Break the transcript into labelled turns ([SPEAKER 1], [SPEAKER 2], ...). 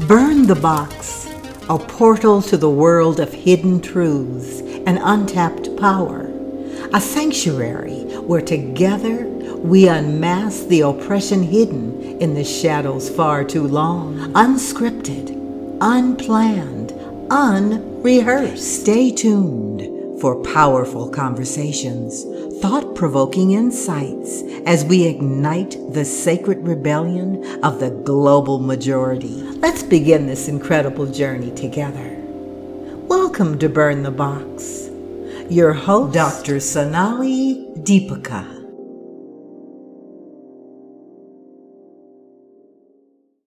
[SPEAKER 1] Burn the Box, a portal to the world of hidden truths and untapped power. A sanctuary where together we unmask the oppression hidden in the shadows far too long. Unscripted, unplanned, unrehearsed. Stay tuned for powerful conversations, thought provoking insights as we ignite the sacred rebellion of the global majority. Let's begin this incredible journey together. Welcome to Burn the Box. Your host, Dr. Sonali Deepika.